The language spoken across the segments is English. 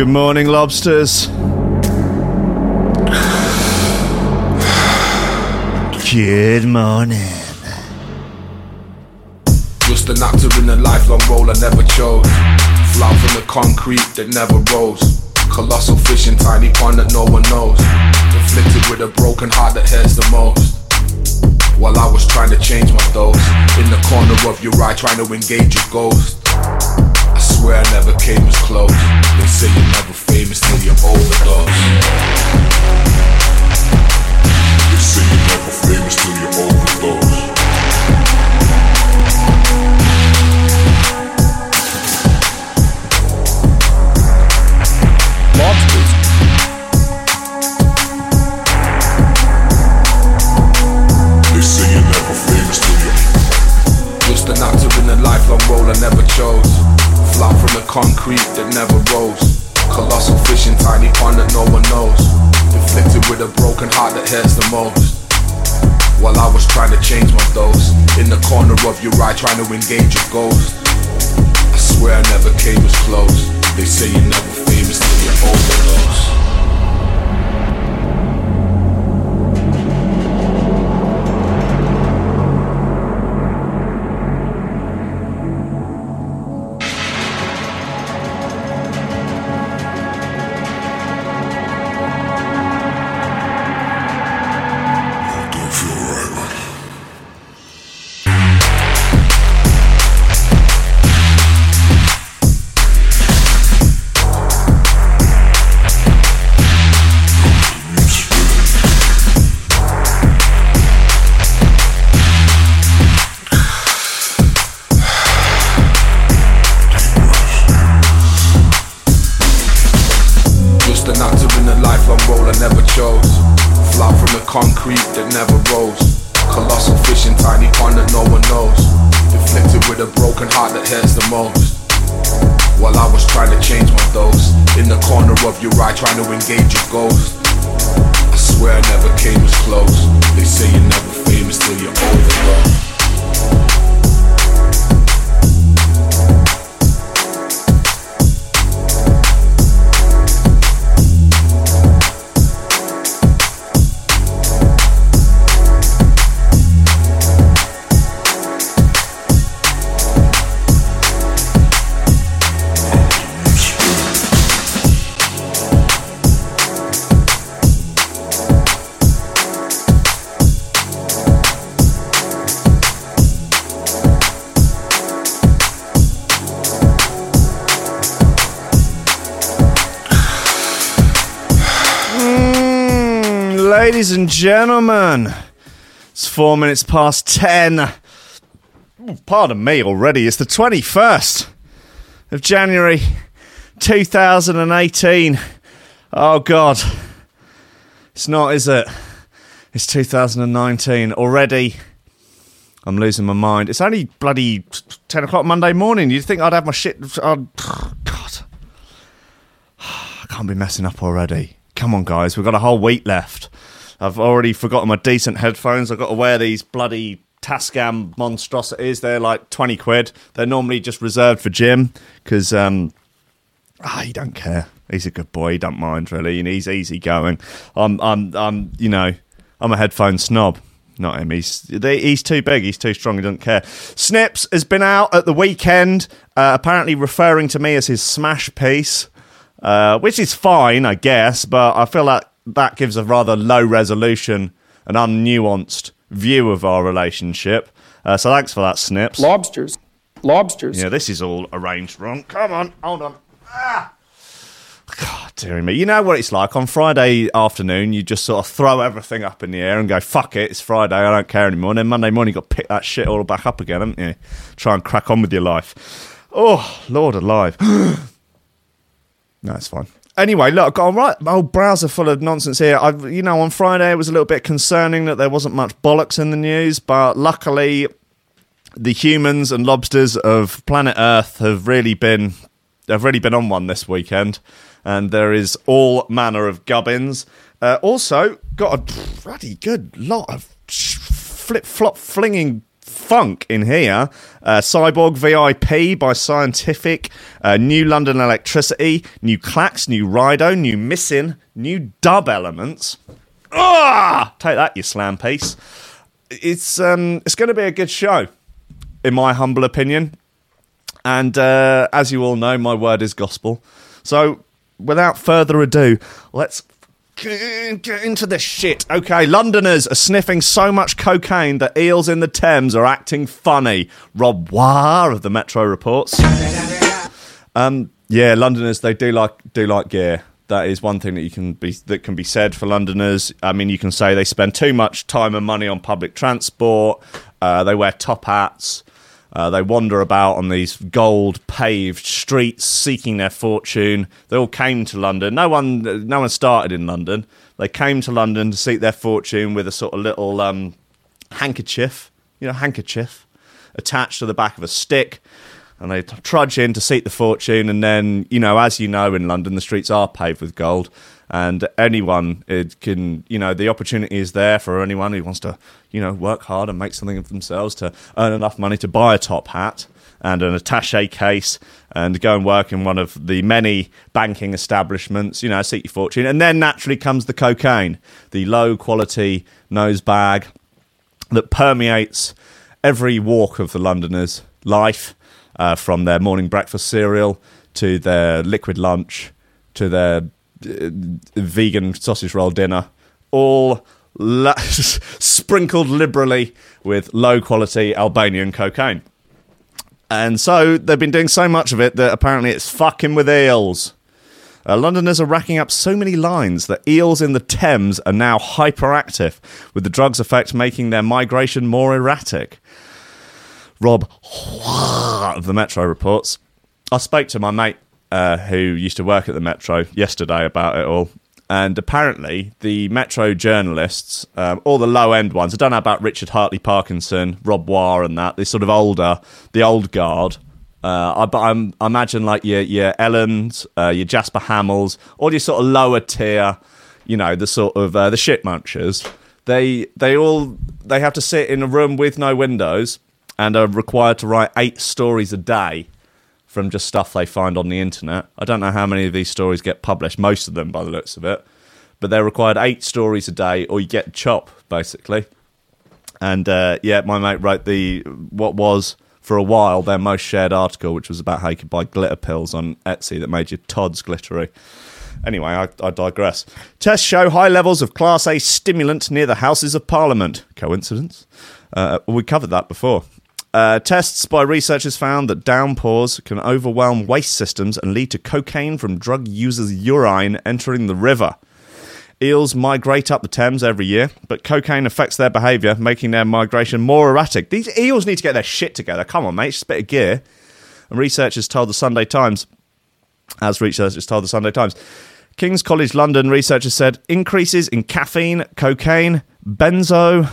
Good morning, lobsters. Good morning. Just an actor in a lifelong role I never chose. Flout from the concrete that never rose. Colossal fish in tiny pond that no one knows. Afflicted with a broken heart that hurts the most. While I was trying to change my dose. In the corner of your eye, trying to engage your ghost. I swear I never came as close. They say you're never famous till you're overdose. Most. While I was trying to change my dose In the corner of your eye trying to engage your ghost. I swear I never came as close. They say you're never famous till you overdose gentlemen, it's four minutes past ten. Pardon me already. It's the 21st of January 2018. Oh, God. It's not, is it? It's 2019 already. I'm losing my mind. It's only bloody 10 o'clock Monday morning. You'd think I'd have my shit. I'd, God. I can't be messing up already. Come on, guys. We've got a whole week left. I've already forgotten my decent headphones. I've got to wear these bloody Tascam monstrosities. They're like 20 quid. They're normally just reserved for Jim because um, ah, he don't care. He's a good boy. He don't mind really, and he's easy going. I'm, I'm, I'm, you know, I'm a headphone snob. Not him. He's they, he's too big. He's too strong. He doesn't care. Snips has been out at the weekend, uh, apparently referring to me as his smash piece, uh, which is fine, I guess. But I feel like that gives a rather low resolution and unnuanced view of our relationship. Uh, so thanks for that, Snips. Lobsters. Lobsters. Yeah, this is all arranged wrong. Come on, hold on. Ah! God, dear me. You know what it's like on Friday afternoon. You just sort of throw everything up in the air and go, "Fuck it, it's Friday. I don't care anymore." And then Monday morning, you got to pick that shit all back up again, haven't you? Try and crack on with your life. Oh, Lord alive. no, it's fine. Anyway, look, all right. My old browser full of nonsense here. I, you know, on Friday it was a little bit concerning that there wasn't much bollocks in the news, but luckily the humans and lobsters of planet Earth have really been have really been on one this weekend, and there is all manner of gubbins. Uh, also, got a bloody good lot of flip flop flinging funk in here. Uh, Cyborg VIP by Scientific, uh, New London Electricity, New Clacks, New Rido, New Missing, New Dub Elements. Ah, take that, you slam piece. It's um, it's going to be a good show, in my humble opinion. And uh, as you all know, my word is gospel. So, without further ado, let's get into this shit. Okay, Londoners are sniffing so much cocaine that eels in the Thames are acting funny. Rob Waugh of the Metro reports. Um, yeah, Londoners they do like do like gear. That is one thing that you can be that can be said for Londoners. I mean, you can say they spend too much time and money on public transport. Uh, they wear top hats. Uh, they wander about on these gold paved streets seeking their fortune. They all came to London. No one, no one started in London. They came to London to seek their fortune with a sort of little um, handkerchief, you know, handkerchief attached to the back of a stick. And they trudge in to seek the fortune. And then, you know, as you know, in London, the streets are paved with gold and anyone it can you know the opportunity is there for anyone who wants to you know work hard and make something of themselves to earn enough money to buy a top hat and an attache case and go and work in one of the many banking establishments, you know, seek your fortune. And then naturally comes the cocaine, the low quality nose bag that permeates every walk of the Londoners' life, uh, from their morning breakfast cereal to their liquid lunch to their vegan sausage roll dinner, all la- sprinkled liberally with low quality Albanian cocaine. And so they've been doing so much of it that apparently it's fucking with eels. Uh, Londoners are racking up so many lines that eels in the Thames are now hyperactive, with the drug's effect making their migration more erratic. Rob of the Metro reports. I spoke to my mate uh, who used to work at the Metro yesterday about it all. And apparently, the Metro journalists, um, all the low end ones, I don't know about Richard Hartley Parkinson, Rob Waugh, and that, the sort of older, the old guard. Uh, I, but I'm, I imagine like your, your Ellens, uh, your Jasper Hamills, all your sort of lower tier, you know, the sort of uh, the shit munchers. They, they all they have to sit in a room with no windows and are required to write eight stories a day from just stuff they find on the internet. I don't know how many of these stories get published, most of them by the looks of it. But they're required eight stories a day or you get chop, basically. And uh, yeah, my mate wrote the what was for a while their most shared article, which was about how you could buy glitter pills on Etsy that made your tods glittery. Anyway, I, I, digress. Tests show high levels of Class A stimulant near the Houses of Parliament. Coincidence? Uh, we covered that before. Uh, tests by researchers found that downpours can overwhelm waste systems and lead to cocaine from drug users' urine entering the river. Eels migrate up the Thames every year, but cocaine affects their behaviour, making their migration more erratic. These eels need to get their shit together. Come on, mate, just a bit of gear. And researchers told the Sunday Times, as researchers told the Sunday Times, King's College London researchers said increases in caffeine, cocaine, benzo,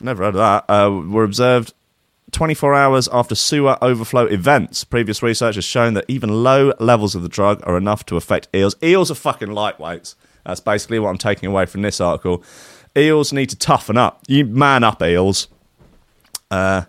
never heard of that, uh, were observed 24 hours after sewer overflow events. Previous research has shown that even low levels of the drug are enough to affect eels. Eels are fucking lightweights. That's basically what I'm taking away from this article. Eels need to toughen up. You man up, eels. Uh,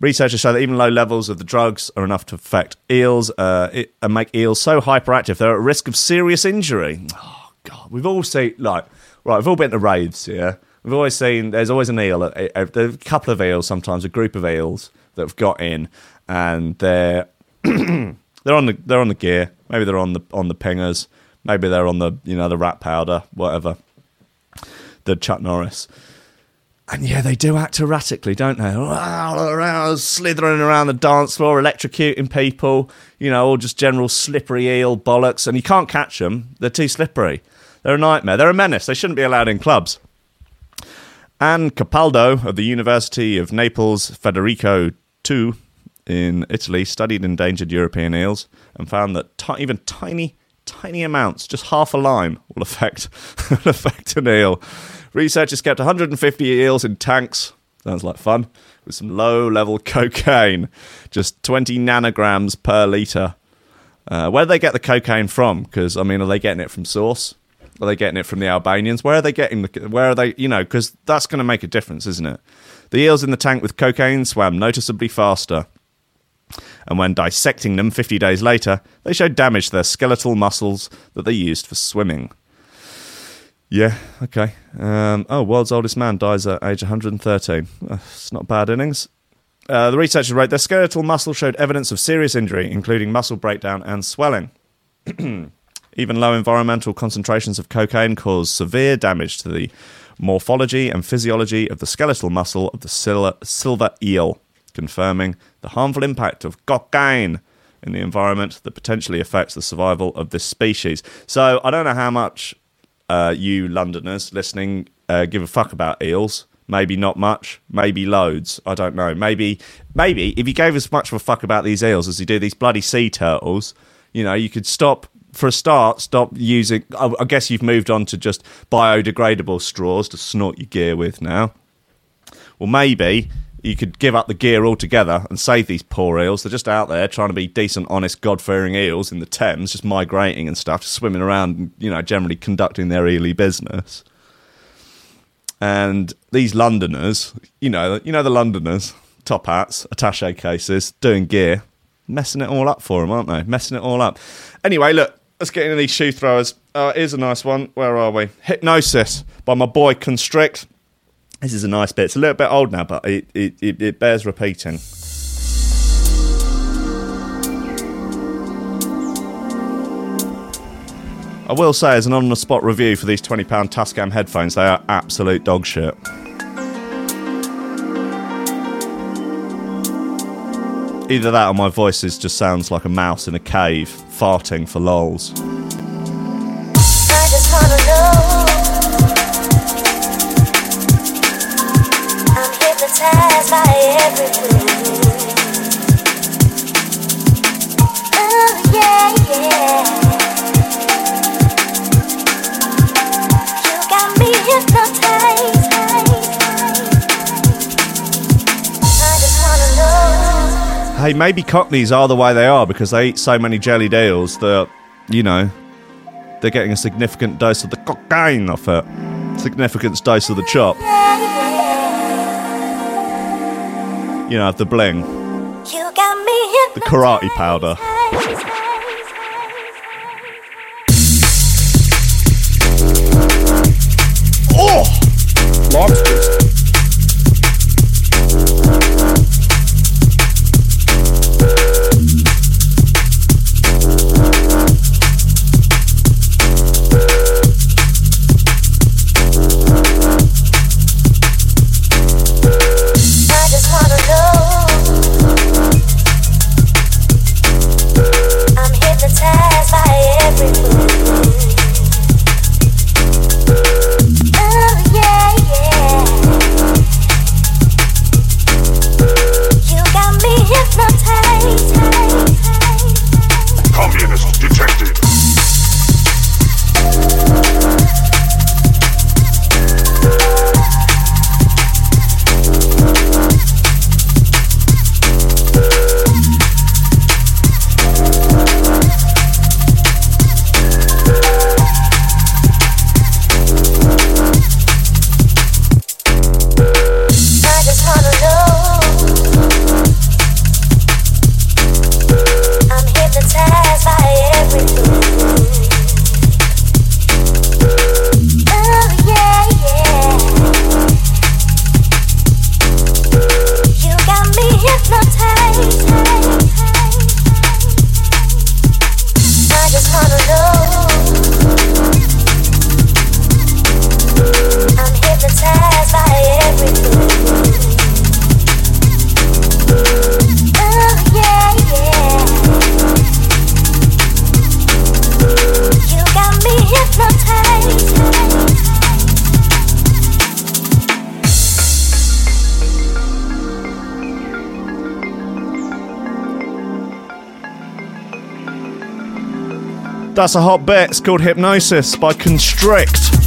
researchers show that even low levels of the drugs are enough to affect eels uh, it, and make eels so hyperactive they're at risk of serious injury. Oh god, we've all seen like right, we've all been to raves, yeah. We've always seen there's always an eel, a, a, a couple of eels, sometimes a group of eels that have got in, and they're they're on the they're on the gear. Maybe they're on the on the pingers. Maybe they're on the you know the rat powder, whatever. The Chuck Norris. And yeah, they do act erratically, don't they? Around, slithering around the dance floor, electrocuting people, you know, all just general slippery eel bollocks. And you can't catch them, they're too slippery. They're a nightmare. They're a menace. They shouldn't be allowed in clubs. Anne Capaldo of the University of Naples Federico II in Italy studied endangered European eels and found that t- even tiny, tiny amounts, just half a lime, will affect, will affect an eel. Researchers kept 150 eels in tanks. Sounds like fun. With some low level cocaine, just 20 nanograms per litre. Uh, where do they get the cocaine from? Because, I mean, are they getting it from source? Are they getting it from the Albanians? Where are they getting the? Where are they? You know, because that's going to make a difference, isn't it? The eels in the tank with cocaine swam noticeably faster. And when dissecting them 50 days later, they showed damage to their skeletal muscles that they used for swimming. Yeah, okay. Um, oh, world's oldest man dies at age 113. Uh, it's not bad innings. Uh, the researchers wrote their skeletal muscle showed evidence of serious injury, including muscle breakdown and swelling. Even low environmental concentrations of cocaine cause severe damage to the morphology and physiology of the skeletal muscle of the silver eel, confirming the harmful impact of cocaine in the environment that potentially affects the survival of this species. So I don't know how much uh, you Londoners listening uh, give a fuck about eels. Maybe not much, maybe loads. I don't know. Maybe, maybe if you gave as much of a fuck about these eels as you do these bloody sea turtles, you know, you could stop for a start. Stop using. I, I guess you've moved on to just biodegradable straws to snort your gear with now. Well, maybe you could give up the gear altogether and save these poor eels. They're just out there trying to be decent, honest, God fearing eels in the Thames, just migrating and stuff, just swimming around, you know, generally conducting their eely business. And these Londoners, you know, you know the Londoners, top hats, attache cases, doing gear, messing it all up for them, aren't they? Messing it all up. Anyway, look, let's get into these shoe throwers. Uh, here's a nice one. Where are we? Hypnosis by my boy Constrict. This is a nice bit. It's a little bit old now, but it, it, it, it bears repeating. I will say, as an on the spot review for these £20 Tascam headphones, they are absolute dog shit. Either that or my voice is, just sounds like a mouse in a cave farting for lols. hypnotized Hey, maybe Cockneys are the way they are because they eat so many jellied eels that, you know, they're getting a significant dose of the cocaine off it. Significant dose of the chop you know, the bling, the karate powder. Oh! Lobsters. A hot bit. It's called Hypnosis by Constrict.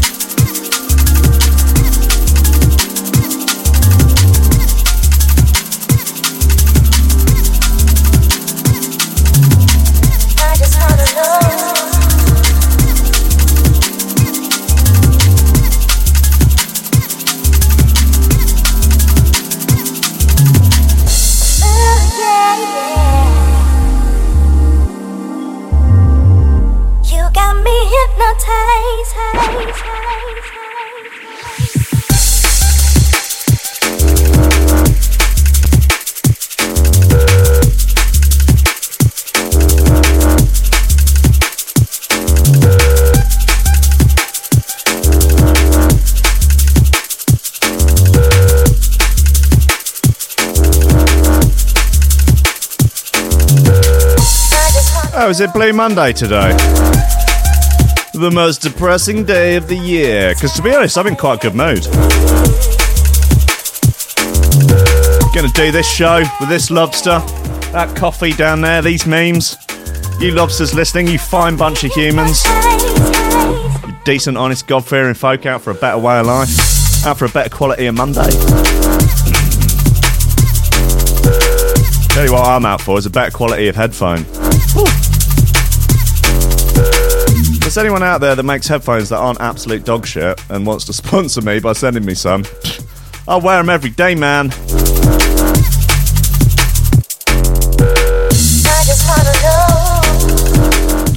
Is it Blue Monday today? The most depressing day of the year. Because to be honest, I'm in quite a good mood. Gonna do this show with this lobster, that coffee down there, these memes. You lobsters listening, you fine bunch of humans. You decent, honest, God fearing folk out for a better way of life. Out for a better quality of Monday. Tell you what I'm out for is a better quality of headphone. If there's anyone out there that makes headphones that aren't absolute dog shit and wants to sponsor me by sending me some, I'll wear them every day, man. I just wanna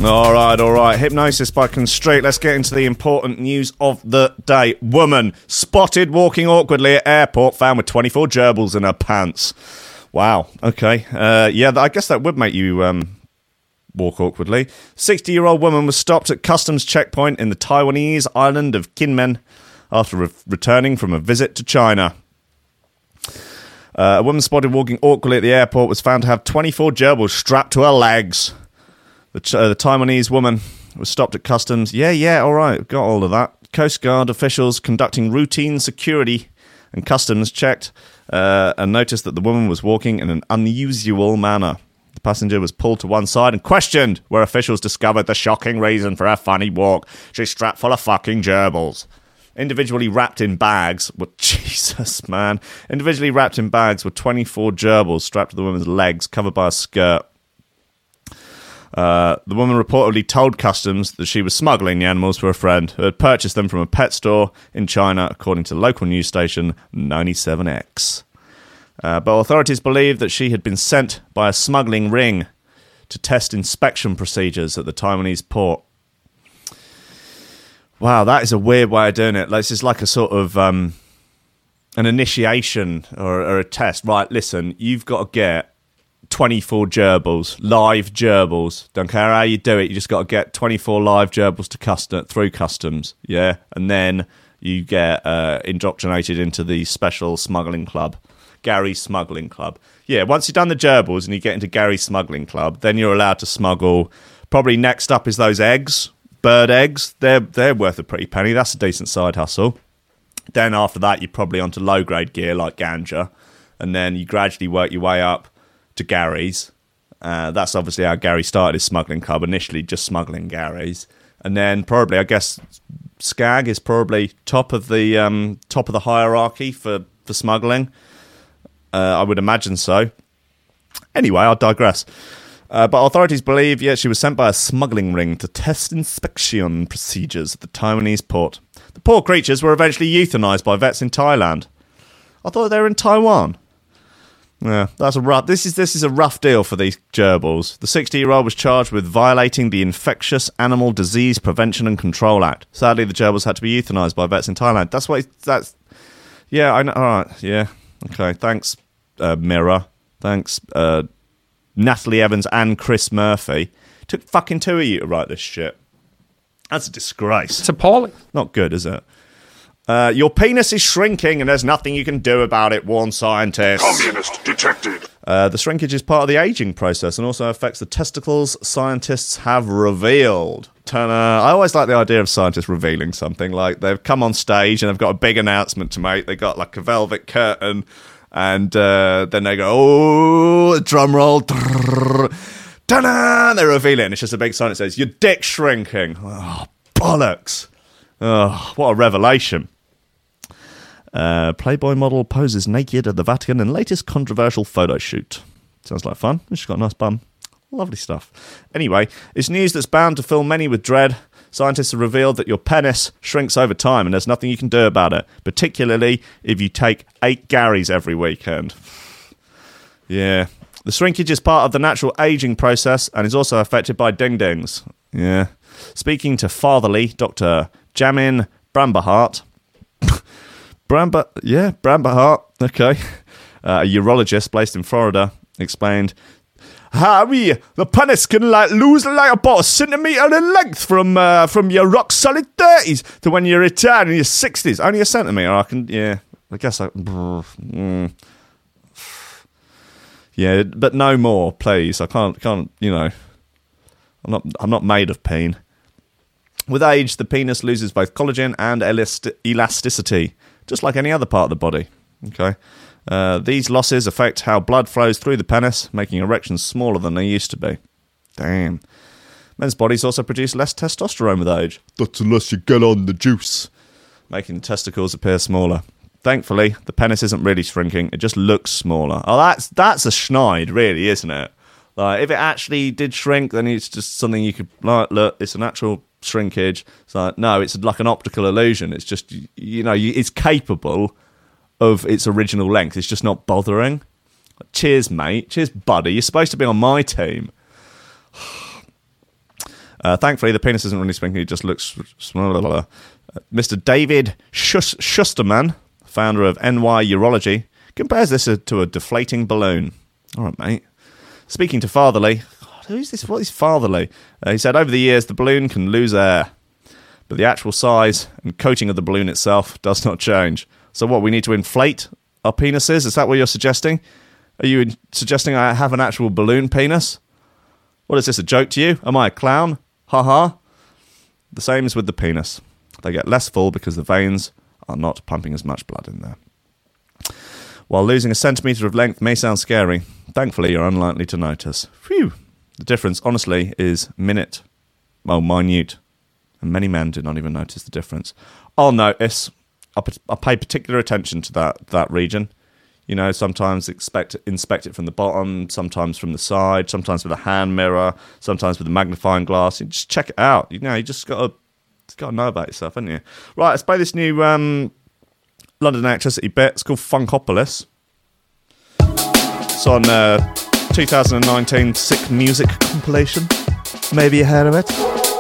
know. All right, all right. Hypnosis by Constraint. Let's get into the important news of the day. Woman spotted walking awkwardly at airport, found with 24 gerbils in her pants. Wow. Okay. Uh, yeah, I guess that would make you um, walk awkwardly. 60 year old woman was stopped at customs checkpoint in the Taiwanese island of Kinmen after re- returning from a visit to China. Uh, a woman spotted walking awkwardly at the airport was found to have 24 gerbils strapped to her legs. The, uh, the Taiwanese woman was stopped at customs. Yeah, yeah, all right, got all of that. Coast Guard officials conducting routine security and customs checked uh, and noticed that the woman was walking in an unusual manner. The passenger was pulled to one side and questioned, where officials discovered the shocking reason for her funny walk. She's strapped full of fucking gerbils. Individually wrapped in bags were Jesus, man. Individually wrapped in bags were 24 gerbils strapped to the woman's legs, covered by a skirt. Uh, the woman reportedly told customs that she was smuggling the animals for a friend who had purchased them from a pet store in China, according to local news station 97X. Uh, but authorities believe that she had been sent by a smuggling ring to test inspection procedures at the Taiwanese port. Wow, that is a weird way of doing it. This is like a sort of um, an initiation or, or a test. Right, listen, you've got to get 24 gerbils, live gerbils. Don't care how you do it, you just got to get 24 live gerbils to custom through customs, yeah, and then you get uh, indoctrinated into the special smuggling club, Gary's Smuggling Club. Yeah, once you've done the gerbils and you get into Gary's Smuggling Club, then you're allowed to smuggle. Probably next up is those eggs, bird eggs. They're they're worth a pretty penny. That's a decent side hustle. Then after that, you're probably onto low grade gear like ganja, and then you gradually work your way up to Gary's. Uh, that's obviously how Gary started his smuggling club. Initially, just smuggling Gary's, and then probably, I guess, Skag is probably top of the um, top of the hierarchy for for smuggling. Uh, I would imagine so. Anyway, I digress. Uh, but authorities believe, yeah, she was sent by a smuggling ring to test inspection procedures at the Taiwanese port. The poor creatures were eventually euthanized by vets in Thailand. I thought they were in Taiwan. Yeah, that's a rough. This is this is a rough deal for these gerbils. The 60-year-old was charged with violating the Infectious Animal Disease Prevention and Control Act. Sadly, the gerbils had to be euthanized by vets in Thailand. That's why. That's yeah. I know. All right. Yeah. Okay. Thanks, uh, Mirror. Thanks, uh, Natalie Evans and Chris Murphy. Took fucking two of you to write this shit. That's a disgrace. It's appalling. Not good, is it? Uh, your penis is shrinking and there's nothing you can do about it, warn scientists. Communist detected. Uh, the shrinkage is part of the aging process and also affects the testicles, scientists have revealed. Turner, I always like the idea of scientists revealing something. Like they've come on stage and they've got a big announcement to make. They got like a velvet curtain, and uh, then they go, oh, drum roll. Ta-da! They reveal it, and it's just a big sign that says, Your dick's shrinking. Oh, bollocks. Oh, what a revelation. Uh, Playboy model poses naked at the Vatican in latest controversial photo shoot. Sounds like fun. She's got a nice bum. Lovely stuff. Anyway, it's news that's bound to fill many with dread. Scientists have revealed that your penis shrinks over time and there's nothing you can do about it, particularly if you take eight Garys every weekend. Yeah. The shrinkage is part of the natural aging process and is also affected by ding dings. Yeah. Speaking to Fatherly, Dr. Jamin Brambahart. Bramba, yeah, Brambahart, okay. Uh, a urologist based in Florida explained Harry, the penis can like lose like about a centimetre in length from uh, from your rock solid thirties to when you're retired in your sixties. Only a centimetre. I can, yeah. I guess I. Mm, yeah, but no more, please. I can't, can't. You know, I'm not. I'm not made of pain. With age, the penis loses both collagen and elast- elasticity, just like any other part of the body. Okay. Uh, these losses affect how blood flows through the penis, making erections smaller than they used to be. Damn. Men's bodies also produce less testosterone with age. That's unless you get on the juice, making the testicles appear smaller. Thankfully, the penis isn't really shrinking; it just looks smaller. Oh, that's that's a schneid, really, isn't it? Like, if it actually did shrink, then it's just something you could like. Look, it's an actual shrinkage. It's like no, it's like an optical illusion. It's just you know, it's capable of its original length. It's just not bothering. Cheers, mate. Cheers, buddy. You're supposed to be on my team. Uh, thankfully, the penis isn't really shrinking. It just looks. Uh, Mr. David Schus- Shusterman, founder of NY Urology, compares this to a deflating balloon. All right, mate. Speaking to Fatherly, God, who's this? What is Fatherly? Uh, he said, over the years, the balloon can lose air, but the actual size and coating of the balloon itself does not change. So, what we need to inflate our penises? Is that what you're suggesting? Are you suggesting I have an actual balloon penis? What is this, a joke to you? Am I a clown? Ha ha. The same is with the penis. They get less full because the veins are not pumping as much blood in there. While losing a centimetre of length may sound scary, thankfully you're unlikely to notice. Phew! The difference, honestly, is minute, well, minute. And many men do not even notice the difference. I'll notice. I'll, I'll pay particular attention to that, that region. You know, sometimes expect inspect it from the bottom, sometimes from the side, sometimes with a hand mirror, sometimes with a magnifying glass. You just check it out. You know, you just gotta gotta know about yourself, haven't you? Right, let's play this new um, London Electricity bit. It's called Funkopolis. It's on uh, 2019 Sick Music compilation. Maybe you heard of it.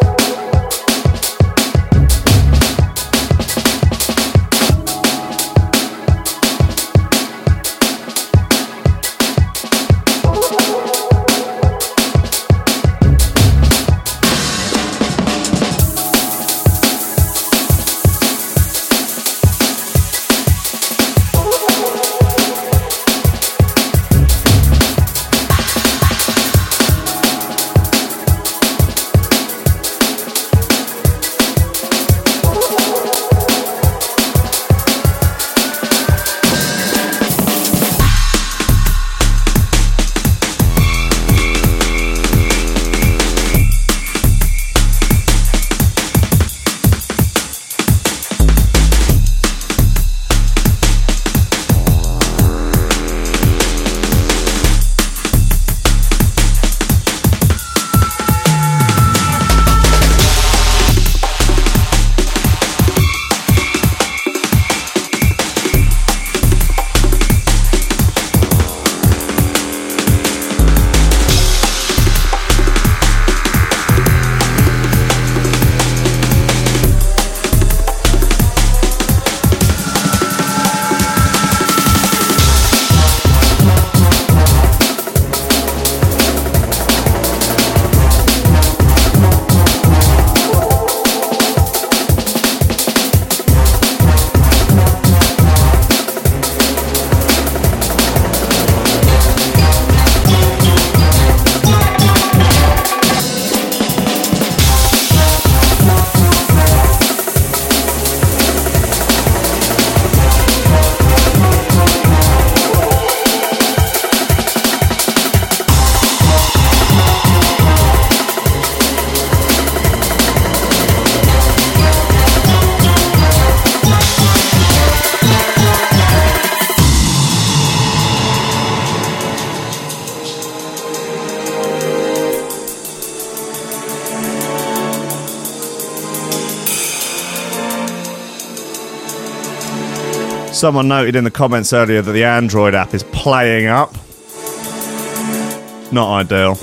Someone noted in the comments earlier that the Android app is playing up. Not ideal.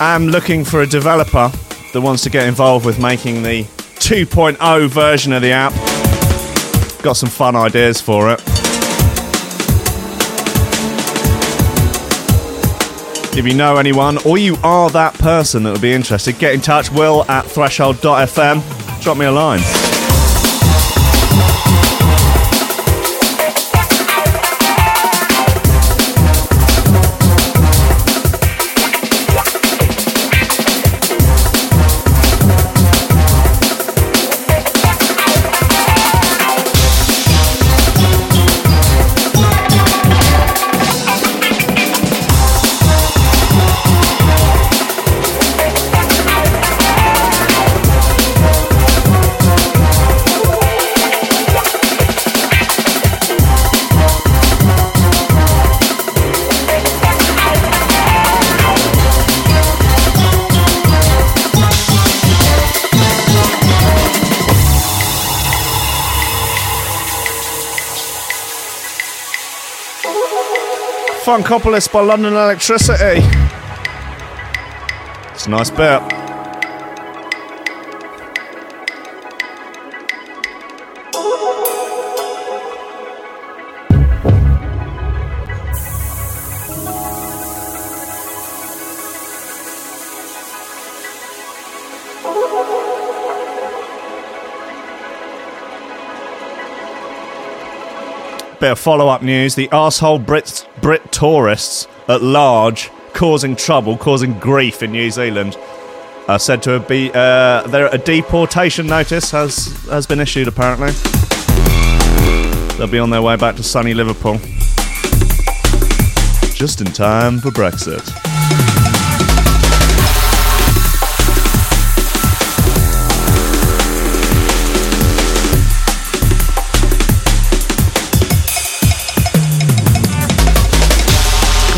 I'm looking for a developer that wants to get involved with making the 2.0 version of the app. Got some fun ideas for it. If you know anyone or you are that person that would be interested, get in touch. Will at threshold.fm. Drop me a line. Funkopolis by London Electricity. It's a nice bit. Bit of follow up news. The asshole Brit, Brit tourists at large causing trouble, causing grief in New Zealand are said to have be uh, there. A deportation notice has has been issued. Apparently, they'll be on their way back to sunny Liverpool, just in time for Brexit.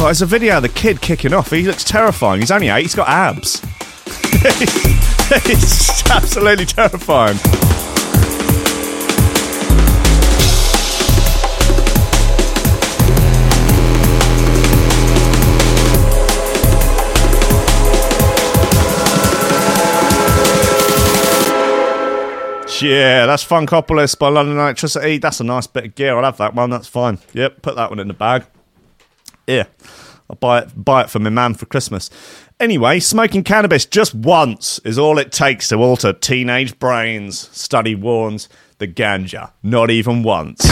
Oh, God, there's a video of the kid kicking off. He looks terrifying. He's only eight. He's got abs. it's absolutely terrifying. Yeah, that's Funkopolis by London Electricity. That's a nice bit of gear. I'll have that one. That's fine. Yep, put that one in the bag. Yeah, I'll buy it. Buy it for my man for Christmas. Anyway, smoking cannabis just once is all it takes to alter teenage brains. Study warns the ganja not even once.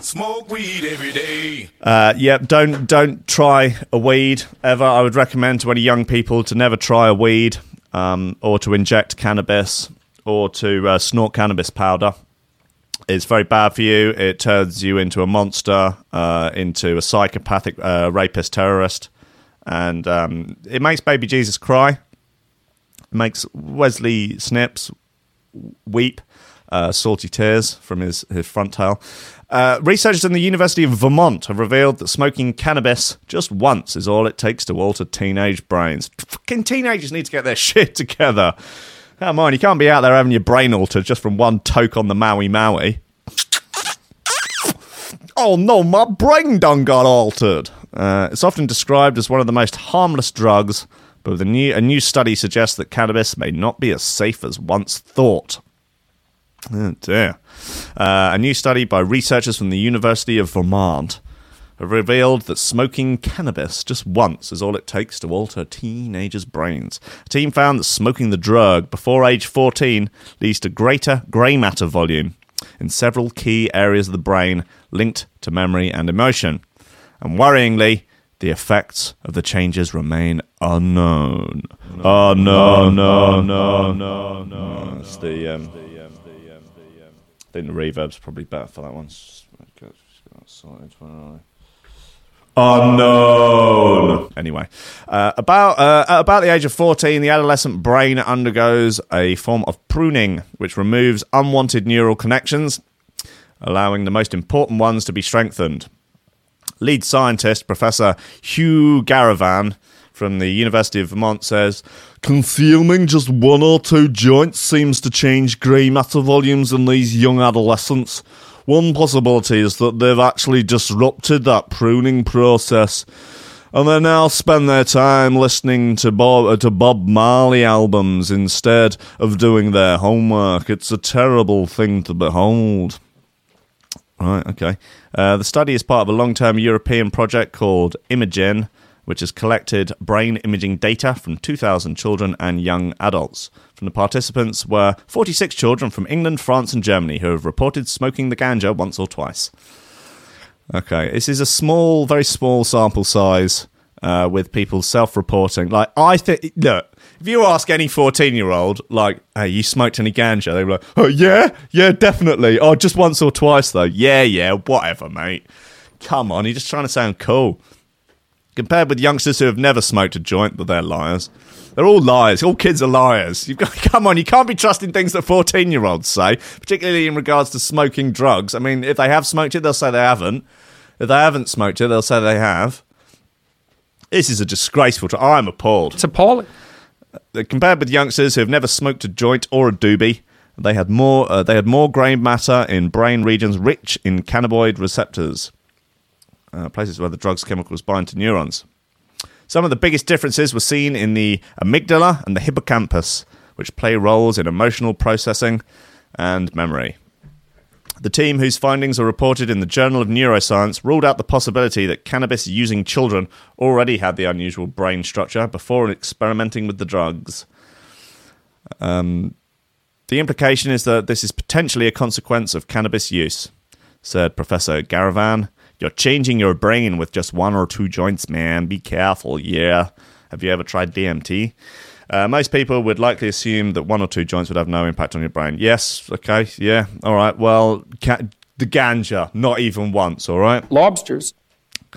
Smoke weed every day. Uh, yep, don't don't try a weed ever. I would recommend to any young people to never try a weed um, or to inject cannabis or to uh, snort cannabis powder. It's very bad for you. It turns you into a monster, uh, into a psychopathic uh, rapist terrorist, and um, it makes baby Jesus cry. It makes Wesley Snips weep uh, salty tears from his, his front tail. Uh, researchers in the University of Vermont have revealed that smoking cannabis just once is all it takes to alter teenage brains. Fucking teenagers need to get their shit together. Come on, you can't be out there having your brain altered just from one toke on the Maui Wowie. Oh no, my brain done got altered. Uh, it's often described as one of the most harmless drugs, but a new, a new study suggests that cannabis may not be as safe as once thought. Oh dear. Uh, a new study by researchers from the University of Vermont have revealed that smoking cannabis just once is all it takes to alter teenagers' brains. A team found that smoking the drug before age 14 leads to greater grey matter volume in several key areas of the brain linked to memory and emotion. And worryingly, the effects of the changes remain unknown. Unknown, no, no, no, no. no! It's the, um, I think the reverb's probably better for that one. Unknown. Anyway, uh, about uh, at about the age of fourteen, the adolescent brain undergoes a form of pruning, which removes unwanted neural connections, allowing the most important ones to be strengthened. Lead scientist Professor Hugh Garavan from the University of Vermont says consuming just one or two joints seems to change grey matter volumes in these young adolescents. One possibility is that they've actually disrupted that pruning process. and they now spend their time listening to Bob uh, to Bob Marley albums instead of doing their homework. It's a terrible thing to behold. Right, okay. Uh, the study is part of a long term European project called Imagen, which has collected brain imaging data from 2,000 children and young adults. From the participants were 46 children from England, France, and Germany who have reported smoking the ganja once or twice. Okay, this is a small, very small sample size uh, with people self-reporting. Like, I think, look, if you ask any fourteen-year-old, like, "Hey, you smoked any ganja?" They'd be like, "Oh yeah, yeah, definitely. Oh, just once or twice though. Yeah, yeah, whatever, mate. Come on, you're just trying to sound cool." Compared with youngsters who have never smoked a joint, but they're liars. They're all liars. All kids are liars. You've got, come on, you can't be trusting things that 14 year olds say, particularly in regards to smoking drugs. I mean, if they have smoked it, they'll say they haven't. If they haven't smoked it, they'll say they have. This is a disgraceful. Tr- I'm appalled. It's appalling. Compared with youngsters who have never smoked a joint or a doobie, they had more. Uh, they had more grain matter in brain regions rich in cannabinoid receptors, uh, places where the drug's chemicals bind to neurons. Some of the biggest differences were seen in the amygdala and the hippocampus, which play roles in emotional processing and memory. The team, whose findings are reported in the Journal of Neuroscience, ruled out the possibility that cannabis using children already had the unusual brain structure before experimenting with the drugs. Um, the implication is that this is potentially a consequence of cannabis use, said Professor Garavan. You're changing your brain with just one or two joints, man. Be careful, yeah. Have you ever tried DMT? Uh, most people would likely assume that one or two joints would have no impact on your brain. Yes, okay, yeah, all right. Well, ca- the ganja, not even once, all right. Lobsters.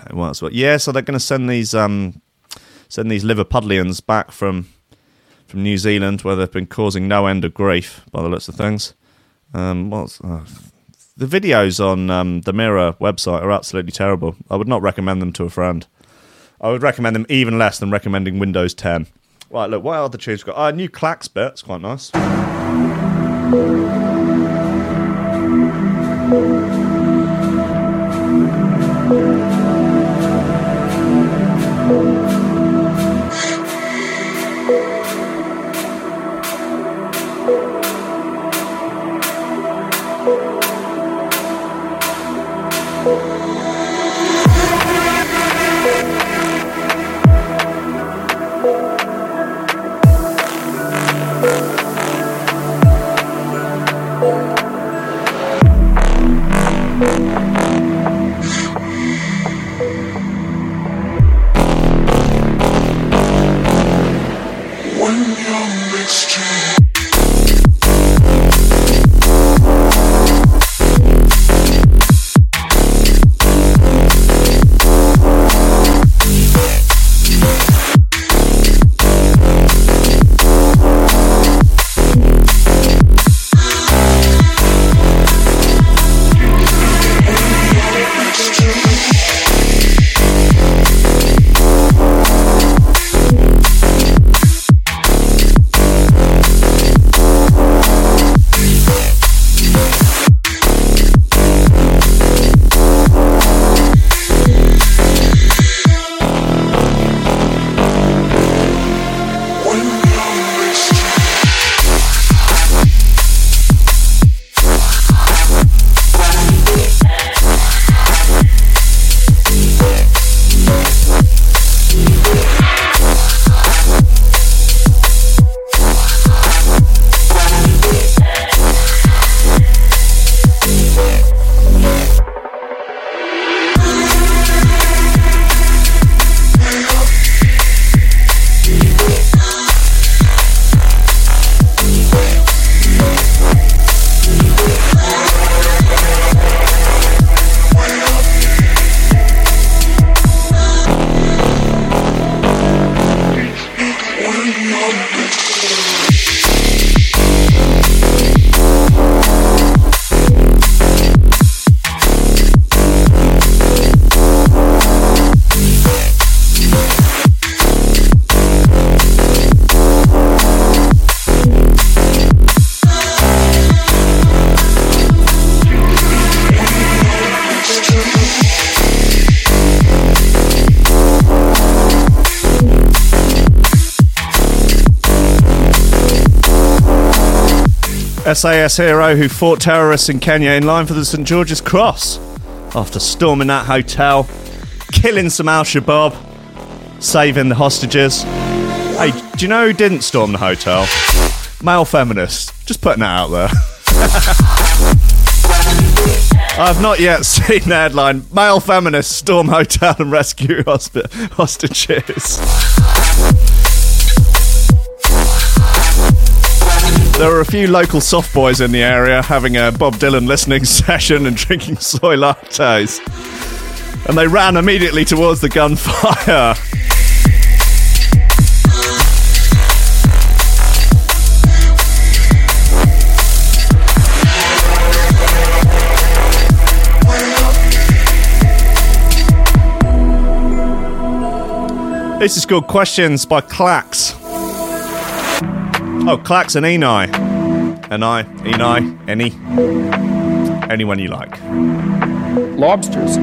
Okay, well, what. Yeah, so they're going to send these um, send these Liverpudlians back from from New Zealand, where they've been causing no end of grief by the looks of things. Um, what's uh, the videos on um, the Mirror website are absolutely terrible. I would not recommend them to a friend. I would recommend them even less than recommending Windows 10. Right, look, what other tunes we got? Uh, new Clax bit. It's quite nice. SAS hero who fought terrorists in Kenya in line for the St George's Cross after storming that hotel, killing some Al Shabaab, saving the hostages. Hey, do you know who didn't storm the hotel? Male feminists. Just putting that out there. I've not yet seen the headline Male feminists storm hotel and rescue hostages. There were a few local soft boys in the area having a Bob Dylan listening session and drinking soy lattes. And they ran immediately towards the gunfire. This is called Questions by Clax. Oh, Clax and Enai. Enai, Eni, any. Anyone you like. Lobsters.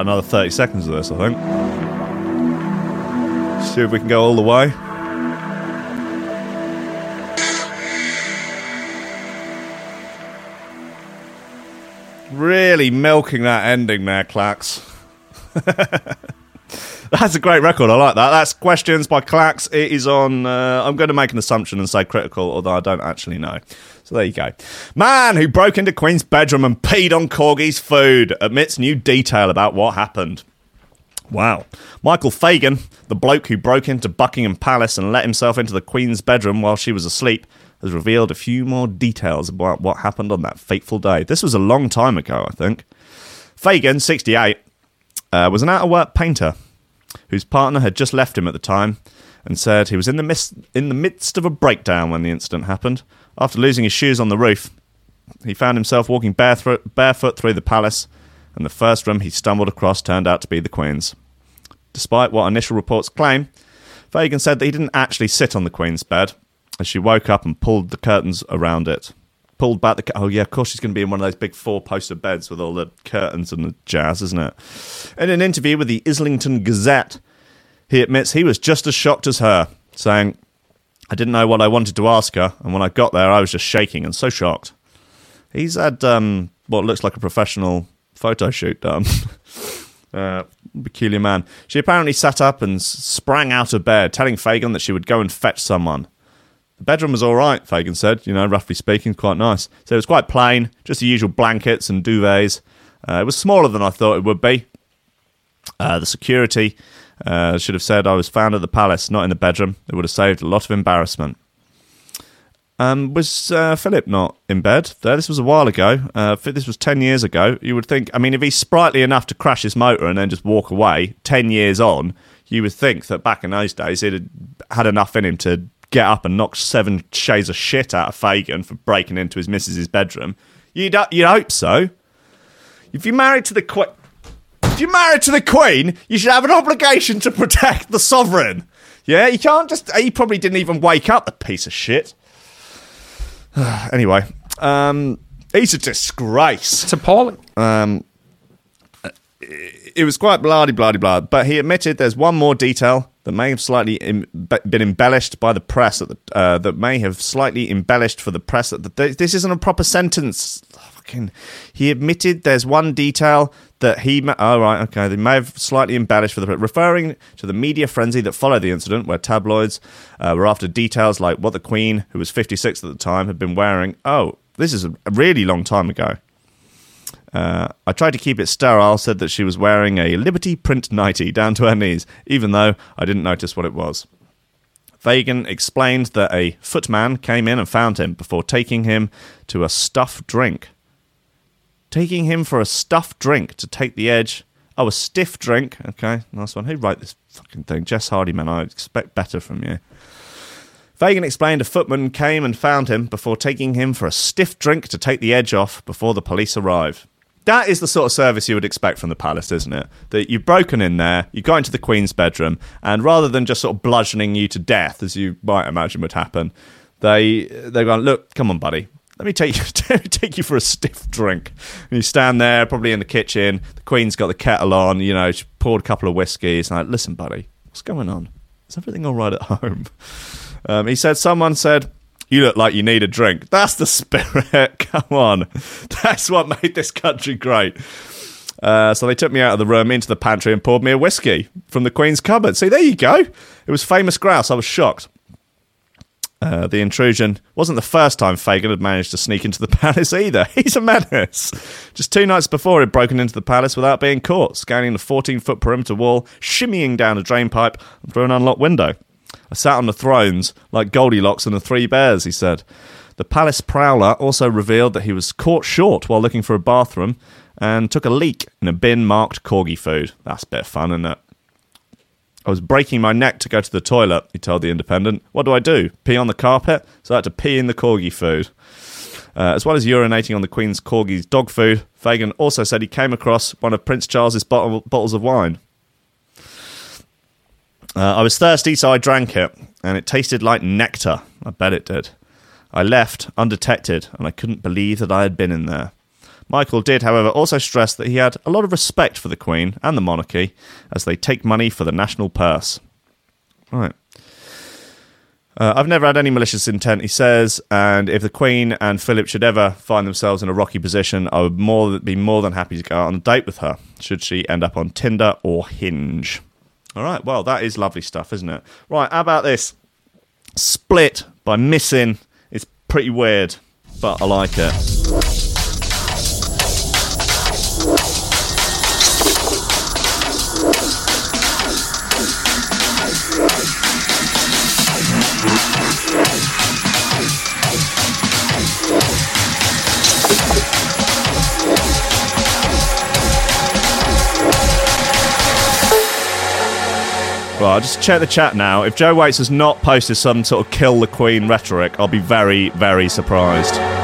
Another 30 seconds of this, I think. See if we can go all the way. Really milking that ending there, Clax. That's a great record. I like that. That's Questions by Clax. It is on. Uh, I'm going to make an assumption and say critical, although I don't actually know. So there you go. Man who broke into Queen's bedroom and peed on Corgi's food admits new detail about what happened. Wow. Michael Fagan, the bloke who broke into Buckingham Palace and let himself into the Queen's bedroom while she was asleep, has revealed a few more details about what happened on that fateful day. This was a long time ago, I think. Fagan, 68, uh, was an out of work painter whose partner had just left him at the time and said he was in the, mis- in the midst of a breakdown when the incident happened. After losing his shoes on the roof, he found himself walking barefoot, through the palace, and the first room he stumbled across turned out to be the Queen's. Despite what initial reports claim, Fagan said that he didn't actually sit on the Queen's bed as she woke up and pulled the curtains around it. Pulled back the. Oh, yeah, of course she's going to be in one of those big four poster beds with all the curtains and the jazz, isn't it? In an interview with the Islington Gazette, he admits he was just as shocked as her, saying, I didn't know what I wanted to ask her, and when I got there, I was just shaking and so shocked. He's had um, what looks like a professional photo shoot done. uh, peculiar man. She apparently sat up and sprang out of bed, telling Fagan that she would go and fetch someone. The bedroom was all right, Fagan said. You know, roughly speaking, quite nice. So it was quite plain, just the usual blankets and duvets. Uh, it was smaller than I thought it would be. Uh, the security uh, should have said I was found at the palace, not in the bedroom. It would have saved a lot of embarrassment. Um, was uh, Philip not in bed there? This was a while ago. Uh, this was 10 years ago. You would think, I mean, if he's sprightly enough to crash his motor and then just walk away 10 years on, you would think that back in those days he'd had enough in him to get up and knock seven shades of shit out of Fagan for breaking into his missus's bedroom. You'd, you'd hope so. If you're married to the Queen, if you're married to the Queen, you should have an obligation to protect the sovereign. Yeah, you can't just. He probably didn't even wake up, the piece of shit. anyway, um, he's a disgrace. It's appalling. It was quite bloody, bloody, blah. But he admitted there's one more detail that may have slightly Im- been embellished by the press. At the, uh, that may have slightly embellished for the press. That the, this isn't a proper sentence. Fucking. He admitted there's one detail that he. Ma- oh right, okay. They may have slightly embellished for the referring to the media frenzy that followed the incident, where tabloids uh, were after details like what the Queen, who was 56 at the time, had been wearing. Oh, this is a really long time ago. Uh, I tried to keep it sterile, said that she was wearing a Liberty print nightie down to her knees, even though I didn't notice what it was. Fagan explained that a footman came in and found him before taking him to a stuff drink. Taking him for a stuffed drink to take the edge. Oh, a stiff drink. Okay, nice one. Who wrote this fucking thing? Jess Hardyman. I expect better from you. Fagan explained a footman came and found him before taking him for a stiff drink to take the edge off before the police arrive. that is the sort of service you would expect from the palace, isn't it? That you've broken in there, you go into the Queen's bedroom, and rather than just sort of bludgeoning you to death, as you might imagine would happen, they they're going, look, come on, buddy. Let me take you take you for a stiff drink. And you stand there, probably in the kitchen. The Queen's got the kettle on. You know, she poured a couple of whiskeys. And like, listen, buddy, what's going on? Is everything all right at home? Um, he said, someone said, you look like you need a drink. That's the spirit. Come on. That's what made this country great. Uh, so they took me out of the room into the pantry and poured me a whiskey from the Queen's cupboard. See, there you go. It was famous grouse. I was shocked. Uh, the intrusion wasn't the first time Fagan had managed to sneak into the palace either. He's a menace. Just two nights before, he'd broken into the palace without being caught, scanning the 14 foot perimeter wall, shimmying down a drain pipe through an unlocked window. I sat on the thrones like Goldilocks and the Three Bears, he said. The palace prowler also revealed that he was caught short while looking for a bathroom and took a leak in a bin marked corgi food. That's a bit of fun, isn't it? I was breaking my neck to go to the toilet, he told The Independent. What do I do? Pee on the carpet? So I had to pee in the corgi food. Uh, as well as urinating on the Queen's corgi's dog food, Fagan also said he came across one of Prince Charles's bottle- bottles of wine. Uh, I was thirsty, so I drank it, and it tasted like nectar. I bet it did. I left undetected, and I couldn't believe that I had been in there. Michael did, however, also stress that he had a lot of respect for the Queen and the monarchy as they take money for the national purse. Right. Uh, I've never had any malicious intent, he says, and if the Queen and Philip should ever find themselves in a rocky position, I would more be more than happy to go out on a date with her, should she end up on Tinder or Hinge. All right, well, that is lovely stuff, isn't it? Right, how about this? Split by missing. It's pretty weird, but I like it. Right, I'll just check the chat now. If Joe Waits has not posted some sort of kill the Queen rhetoric, I'll be very, very surprised.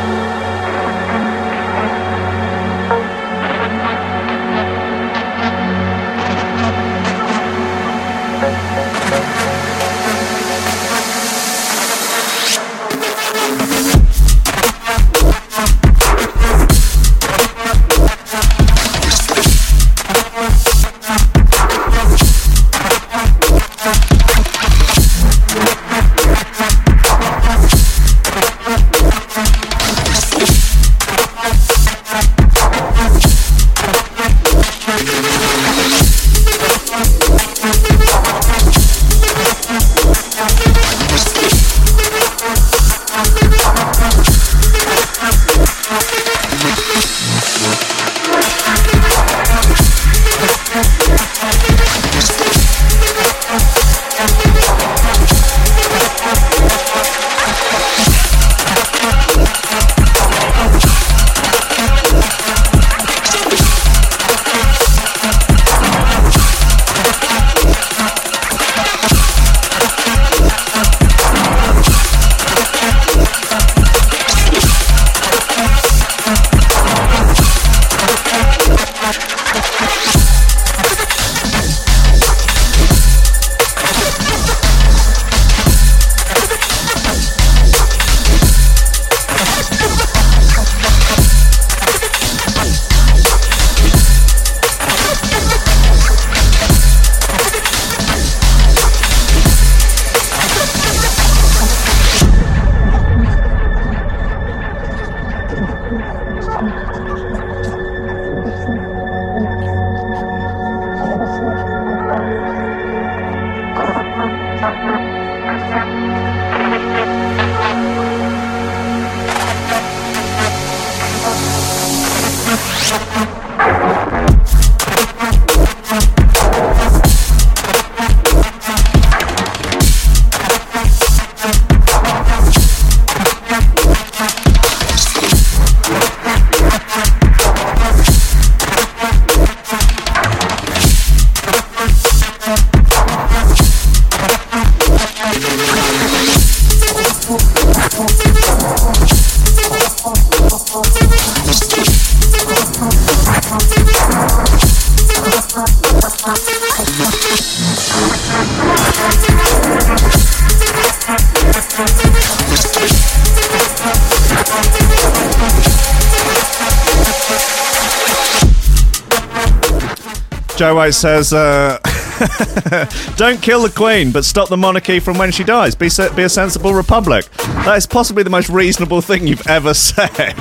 Joe White says, uh, "Don't kill the Queen, but stop the monarchy from when she dies. Be se- be a sensible republic." That is possibly the most reasonable thing you've ever said.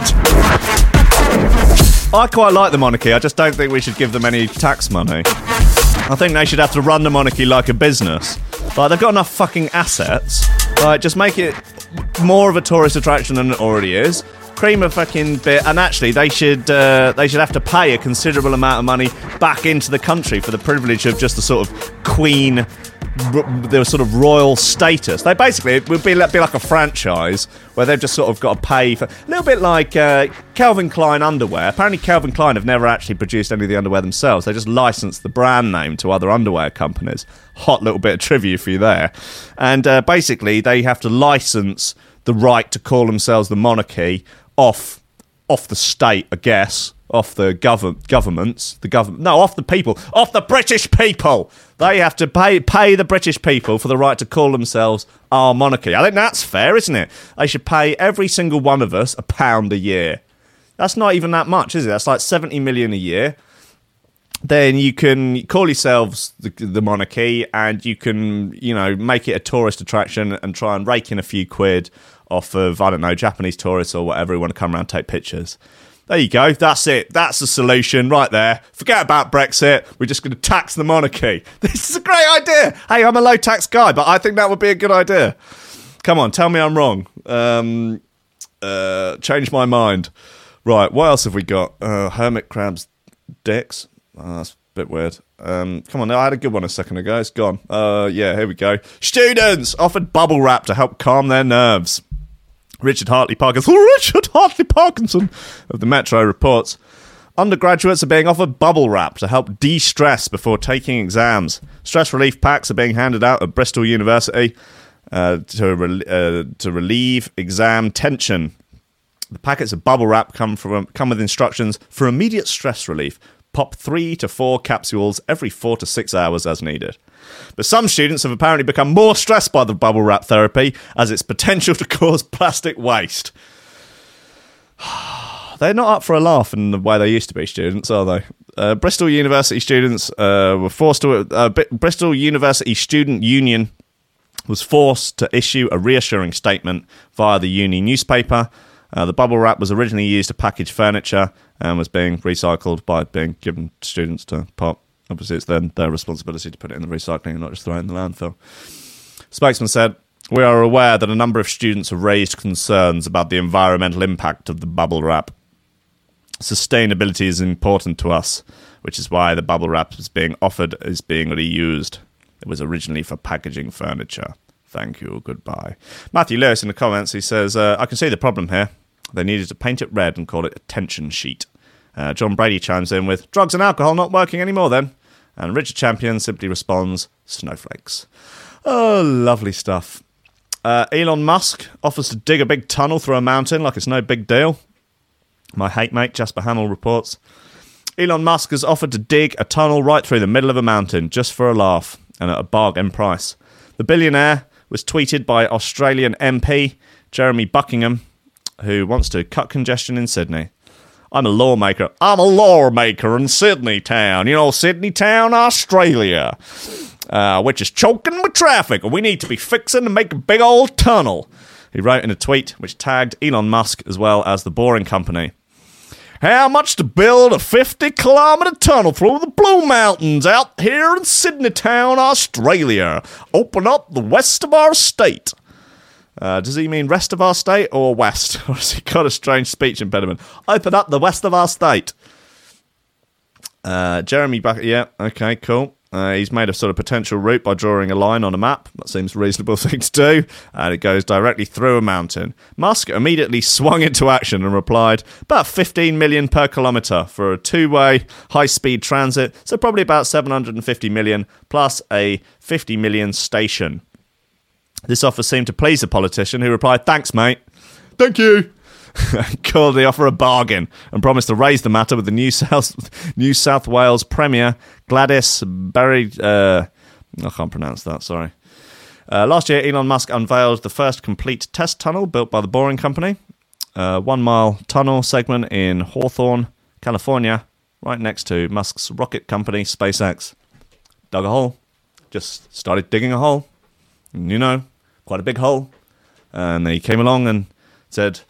I quite like the monarchy. I just don't think we should give them any tax money. I think they should have to run the monarchy like a business. Like they've got enough fucking assets. Like just make it more of a tourist attraction than it already is. Cream a fucking bit, and actually they should uh, they should have to pay a considerable amount of money back into the country for the privilege of just the sort of queen the sort of royal status. They basically it would be, be like a franchise where they've just sort of got to pay for a little bit like uh, Calvin Klein underwear. Apparently, Calvin Klein have never actually produced any of the underwear themselves. They just license the brand name to other underwear companies. Hot little bit of trivia for you there. And uh, basically, they have to license the right to call themselves the monarchy off off the state, I guess, off the government, governments, the government, no, off the people, off the British people. They have to pay pay the British people for the right to call themselves our monarchy. I think that's fair, isn't it? They should pay every single one of us a pound a year. That's not even that much, is it? That's like seventy million a year. Then you can call yourselves the, the monarchy, and you can, you know, make it a tourist attraction and try and rake in a few quid off of I don't know Japanese tourists or whatever who want to come around and take pictures. There you go. That's it. That's the solution right there. Forget about Brexit. We're just going to tax the monarchy. This is a great idea. Hey, I'm a low tax guy, but I think that would be a good idea. Come on, tell me I'm wrong. Um, uh, change my mind. Right, what else have we got? Uh, hermit crabs, dicks. Oh, that's a bit weird. Um, come on, I had a good one a second ago. It's gone. Uh, yeah, here we go. Students offered bubble wrap to help calm their nerves. Richard Hartley Parkinson, Richard Hartley Parkinson of the Metro reports. Undergraduates are being offered bubble wrap to help de stress before taking exams. Stress relief packs are being handed out at Bristol University uh, to, rel uh, to relieve exam tension. The packets of bubble wrap come, from, come with instructions for immediate stress relief. Pop three to four capsules every four to six hours as needed. But some students have apparently become more stressed by the bubble wrap therapy as its potential to cause plastic waste. They're not up for a laugh in the way they used to be, students, are they? Uh, Bristol University students uh, were forced to. Uh, B- Bristol University Student Union was forced to issue a reassuring statement via the uni newspaper. Uh, the bubble wrap was originally used to package furniture and was being recycled by being given to students to pop. Obviously, it's then their responsibility to put it in the recycling and not just throw it in the landfill. Spokesman said, We are aware that a number of students have raised concerns about the environmental impact of the bubble wrap. Sustainability is important to us, which is why the bubble wrap is being offered is being reused. It was originally for packaging furniture. Thank you. Goodbye. Matthew Lewis in the comments, he says, uh, I can see the problem here. They needed to paint it red and call it attention sheet. Uh, John Brady chimes in with, drugs and alcohol not working anymore then. And Richard Champion simply responds, snowflakes. Oh, lovely stuff. Uh, Elon Musk offers to dig a big tunnel through a mountain like it's no big deal. My hate mate Jasper Hamill reports. Elon Musk has offered to dig a tunnel right through the middle of a mountain just for a laugh and at a bargain price. The billionaire was tweeted by Australian MP Jeremy Buckingham, who wants to cut congestion in Sydney. I'm a lawmaker. I'm a lawmaker in Sydney town. You know, Sydney town, Australia, uh, which is choking with traffic. We need to be fixing to make a big old tunnel. He wrote in a tweet which tagged Elon Musk as well as the Boring Company. How much to build a 50 kilometre tunnel through the Blue Mountains out here in Sydney Town, Australia? Open up the west of our state. Uh, does he mean rest of our state or west? Or has he got a strange speech impediment? Open up the west of our state. Uh, Jeremy Bucket, yeah, okay, cool. Uh, he's made a sort of potential route by drawing a line on a map. That seems a reasonable thing to do. And it goes directly through a mountain. Musk immediately swung into action and replied, about 15 million per kilometre for a two way high speed transit. So probably about 750 million plus a 50 million station. This offer seemed to please the politician, who replied, Thanks, mate. Thank you. Called the offer a bargain and promised to raise the matter with the New South New South Wales Premier Gladys Berry. Uh, I can't pronounce that. Sorry. Uh, last year, Elon Musk unveiled the first complete test tunnel built by the Boring Company, a one-mile tunnel segment in Hawthorne, California, right next to Musk's rocket company, SpaceX. Dug a hole, just started digging a hole. You know, quite a big hole. And they came along and said,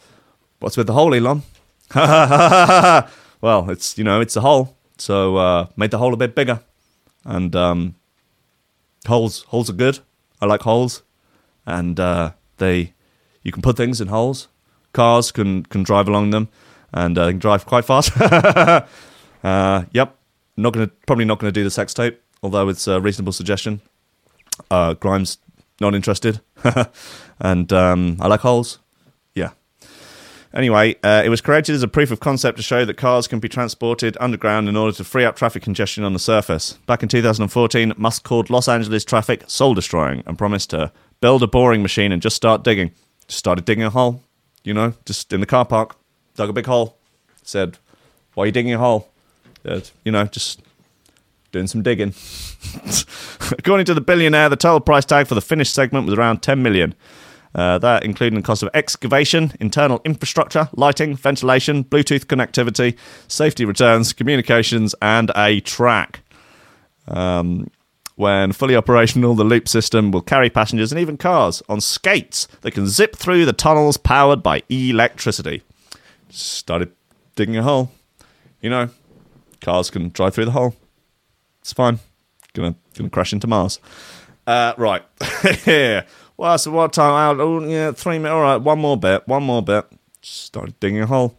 What's with the hole, Elon? well, it's, you know, it's a hole. So uh, made the hole a bit bigger. And um, holes holes are good. I like holes. And uh, they you can put things in holes. Cars can, can drive along them and uh, can drive quite fast. uh, yep. Not gonna probably not gonna do the sex tape, although it's a reasonable suggestion. Uh, Grimes not interested, and um, I like holes. Yeah. Anyway, uh, it was created as a proof of concept to show that cars can be transported underground in order to free up traffic congestion on the surface. Back in 2014, Musk called Los Angeles traffic soul destroying and promised to build a boring machine and just start digging. Just started digging a hole, you know, just in the car park, dug a big hole. Said, "Why are you digging a hole?" You know, just doing some digging. According to the billionaire, the total price tag for the finished segment was around 10 million. Uh, that including the cost of excavation, internal infrastructure, lighting, ventilation, Bluetooth connectivity, safety returns, communications, and a track. Um, when fully operational, the loop system will carry passengers and even cars on skates that can zip through the tunnels powered by electricity. Started digging a hole. You know, cars can drive through the hole. It's fine. Gonna gonna crash into Mars. Uh, right. yeah. Well, so what time out? Oh, yeah, three minutes. All right, one more bit. One more bit. Started digging a hole.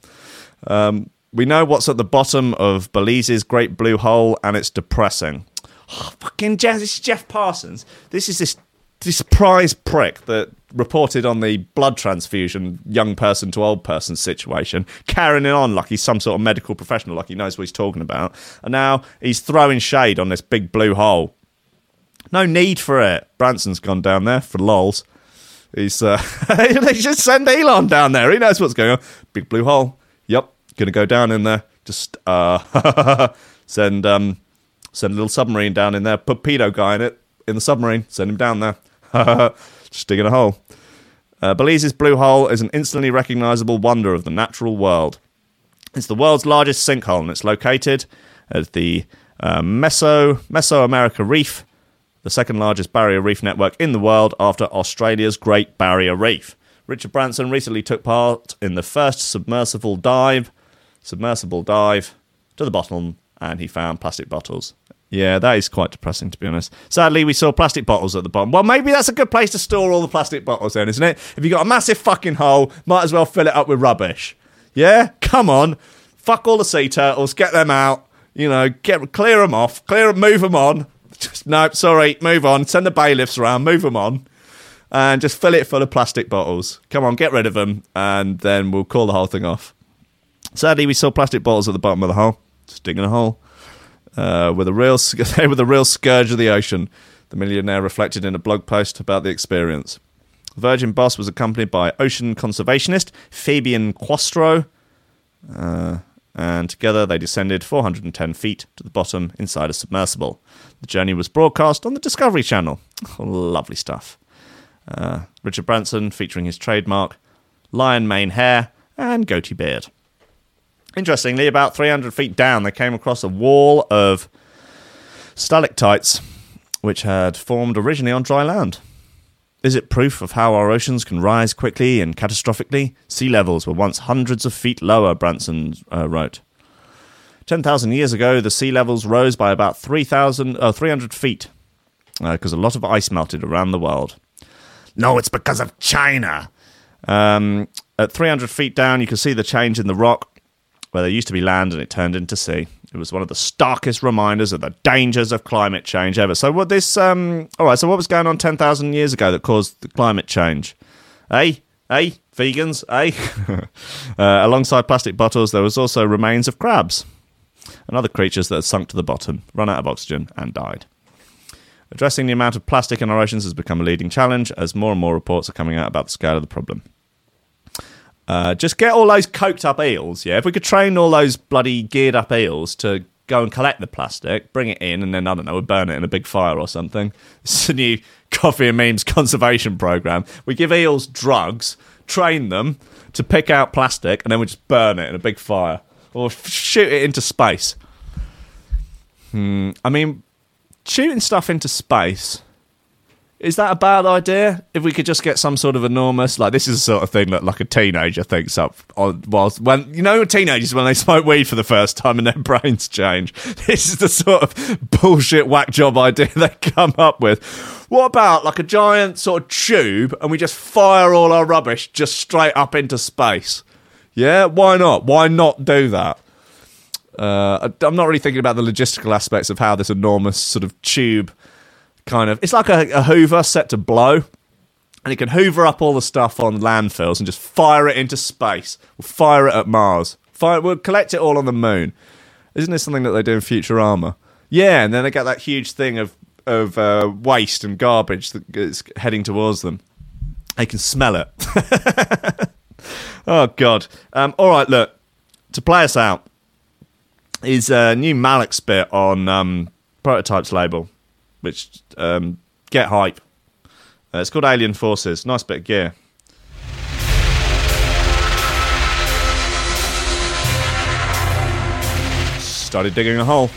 Um, we know what's at the bottom of Belize's Great Blue Hole, and it's depressing. Oh, fucking Jeff, this is Jeff Parsons. This is this this prize prick that reported on the blood transfusion young person to old person situation, carrying it on like he's some sort of medical professional, like he knows what he's talking about. And now he's throwing shade on this big blue hole. No need for it. Branson's gone down there for lols. He's uh, they just send Elon down there. He knows what's going on. Big blue hole. Yep, gonna go down in there. Just uh, send um, send a little submarine down in there. Put pedo guy in it in the submarine. Send him down there. Just digging a hole. Uh, Belize's blue hole is an instantly recognizable wonder of the natural world. It's the world's largest sinkhole, and it's located at the uh, Meso Mesoamerica Reef, the second largest barrier reef network in the world after Australia's Great Barrier Reef. Richard Branson recently took part in the first submersible dive, submersible dive to the bottom, and he found plastic bottles. Yeah, that is quite depressing, to be honest. Sadly, we saw plastic bottles at the bottom. Well, maybe that's a good place to store all the plastic bottles, then, isn't it? If you've got a massive fucking hole, might as well fill it up with rubbish. Yeah, come on, fuck all the sea turtles, get them out. You know, get clear them off, clear them, move them on. Just, no, sorry, move on. Send the bailiffs around, move them on, and just fill it full of plastic bottles. Come on, get rid of them, and then we'll call the whole thing off. Sadly, we saw plastic bottles at the bottom of the hole, just digging a hole. Uh, with a real, they were the real scourge of the ocean. The millionaire reflected in a blog post about the experience. The Virgin boss was accompanied by ocean conservationist Fabien Cousteau, uh, and together they descended 410 feet to the bottom inside a submersible. The journey was broadcast on the Discovery Channel. Lovely stuff. Uh, Richard Branson featuring his trademark lion mane hair and goatee beard. Interestingly, about 300 feet down, they came across a wall of stalactites which had formed originally on dry land. Is it proof of how our oceans can rise quickly and catastrophically? Sea levels were once hundreds of feet lower, Branson uh, wrote. 10,000 years ago, the sea levels rose by about 3,000, uh, 300 feet because uh, a lot of ice melted around the world. No, it's because of China. Um, at 300 feet down, you can see the change in the rock where there used to be land and it turned into sea. It was one of the starkest reminders of the dangers of climate change ever. So what this um all right, so what was going on 10,000 years ago that caused the climate change? Hey, hey, vegans, hey. uh, alongside plastic bottles there was also remains of crabs and other creatures that had sunk to the bottom, run out of oxygen and died. Addressing the amount of plastic in our oceans has become a leading challenge as more and more reports are coming out about the scale of the problem. Uh, just get all those coked up eels, yeah. If we could train all those bloody geared up eels to go and collect the plastic, bring it in, and then I don't know, we'll burn it in a big fire or something. It's a new coffee and memes conservation program. We give eels drugs, train them to pick out plastic, and then we just burn it in a big fire or shoot it into space. I mean, shooting stuff into space. Is that a bad idea? If we could just get some sort of enormous, like this is the sort of thing that like a teenager thinks up on whilst when you know teenagers when they smoke weed for the first time and their brains change. This is the sort of bullshit whack job idea they come up with. What about like a giant sort of tube and we just fire all our rubbish just straight up into space? Yeah, why not? Why not do that? Uh, I'm not really thinking about the logistical aspects of how this enormous sort of tube kind of. It's like a, a Hoover set to blow, and it can hoover up all the stuff on landfills and just fire it into space. We'll fire it at Mars. Fire, we'll collect it all on the moon. Isn't this something that they do in Futurama? Yeah, and then they get that huge thing of of uh, waste and garbage that is heading towards them. They can smell it. oh God! Um, all right, look to play us out is a new Malix bit on um, Prototypes label, which um, get hype. Uh, it's called Alien Forces. Nice bit of gear. Started digging a hole.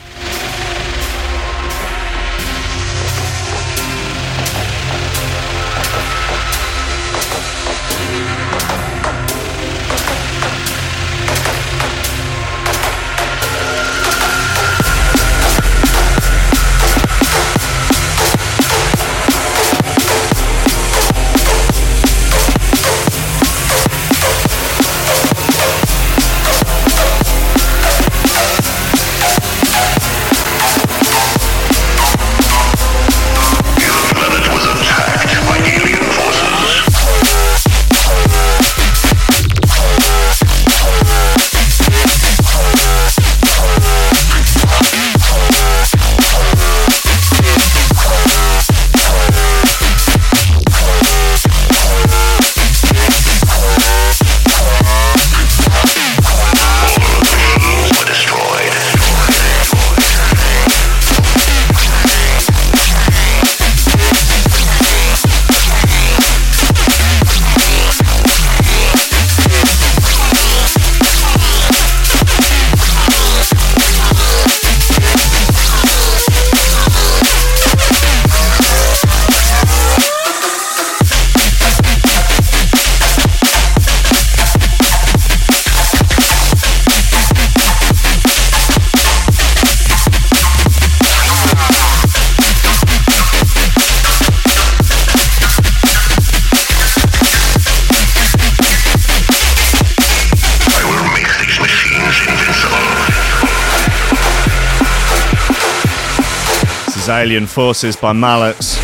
Forces by Malix.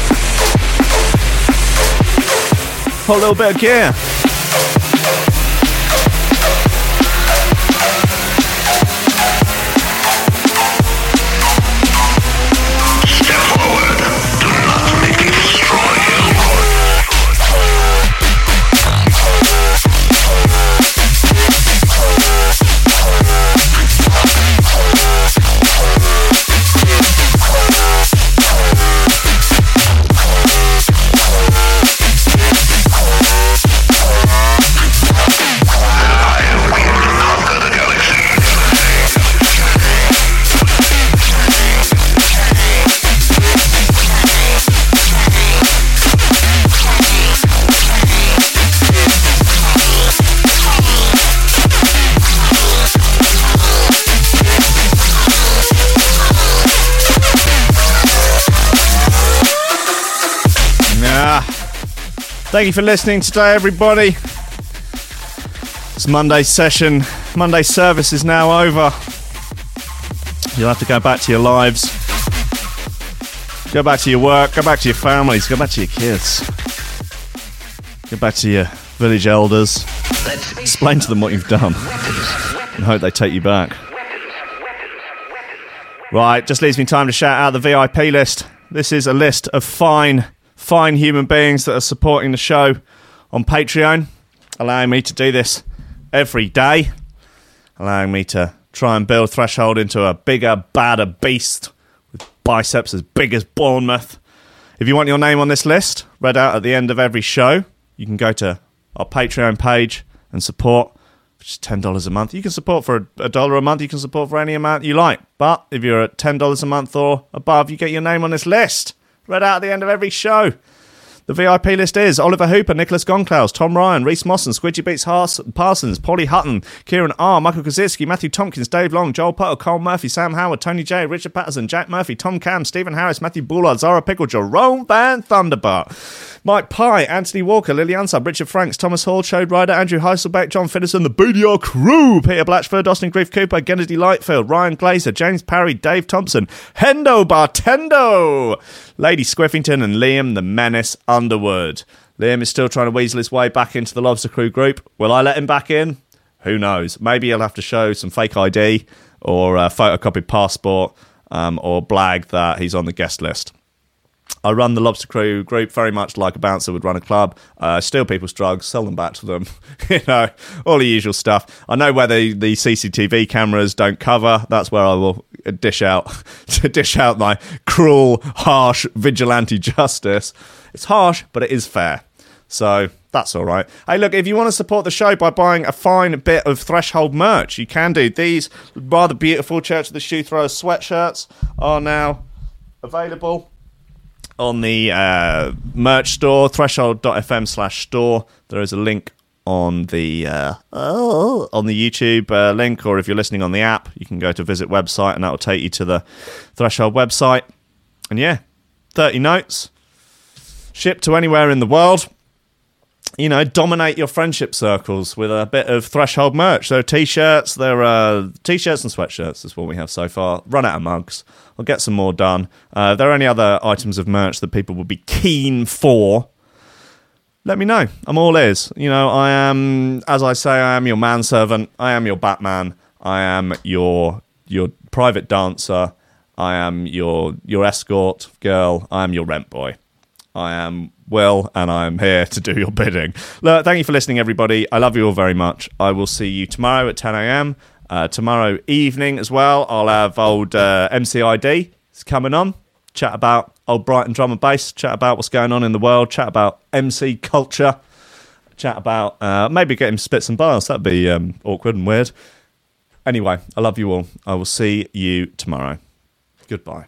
Put a little bit of gear. Thank you for listening today, everybody. It's Monday session. Monday service is now over. You'll have to go back to your lives. Go back to your work. Go back to your families. Go back to your kids. Go back to your village elders. Explain to them what you've done and hope they take you back. Right, just leaves me time to shout out the VIP list. This is a list of fine, fine human beings that are supporting the show on Patreon, allowing me to do this every day, allowing me to try and build Threshold into a bigger, badder beast with biceps as big as Bournemouth. If you want your name on this list, read out at the end of every show, you can go to our Patreon page and support which is $10 a month. You can support for a, a dollar a month. You can support for any amount you like. But if you're at $10 a month or above, you get your name on this list. Read out at the end of every show. The VIP list is Oliver Hooper, Nicholas Gonklaus, Tom Ryan, Reese Mosson, Squidgy Beats Hars- Parsons, Polly Hutton, Kieran R, Michael Kaczynski, Matthew Tompkins, Dave Long, Joel Potter, Cole Murphy, Sam Howard, Tony J, Richard Patterson, Jack Murphy, Tom Cam, Stephen Harris, Matthew Bullard, Zara Pickle, Jerome Van Thunderbart, Mike Pye, Anthony Walker, Lily Ansub, Richard Franks, Thomas Hall, Chode Ryder, Andrew Heiselbeck, John Fiddison, the BDR crew, Peter Blatchford, Austin Grief Cooper, Kennedy Lightfield, Ryan Glazer, James Parry, Dave Thompson, Hendo Bartendo, Lady Squiffington, and Liam the Menace Underwood. Liam is still trying to weasel his way back into the Lobster Crew group. Will I let him back in? Who knows? Maybe he'll have to show some fake ID or a photocopied passport um, or blag that he's on the guest list. I run the Lobster Crew group very much like a bouncer would run a club. Uh, steal people's drugs, sell them back to them. you know, all the usual stuff. I know where the, the CCTV cameras don't cover. That's where I will dish out to dish out my cruel, harsh vigilante justice. It's harsh, but it is fair. So that's all right. Hey, look, if you want to support the show by buying a fine bit of Threshold merch, you can do. These rather beautiful Church of the Shoe Throwers sweatshirts are now available on the uh, merch store, threshold.fm slash store. There is a link on the uh, oh, on the YouTube uh, link, or if you're listening on the app, you can go to visit website, and that will take you to the Threshold website. And yeah, 30 notes, shipped to anywhere in the world. You know, dominate your friendship circles with a bit of Threshold merch. So t-shirts, there are t-shirts and sweatshirts. Is what we have so far. Run out of mugs. I'll get some more done. Uh, there are any other items of merch that people would be keen for, let me know. I'm all ears. You know, I am, as I say, I am your manservant. I am your Batman. I am your your private dancer. I am your your escort girl. I am your rent boy. I am Will, and I am here to do your bidding. Look, thank you for listening, everybody. I love you all very much. I will see you tomorrow at 10 a.m. Uh, tomorrow evening as well. I'll have old uh, MCID It's coming on. Chat about old Brighton drum and bass. Chat about what's going on in the world. Chat about MC culture. Chat about uh, maybe get him spits and bars. That'd be um, awkward and weird. Anyway, I love you all. I will see you tomorrow. Goodbye.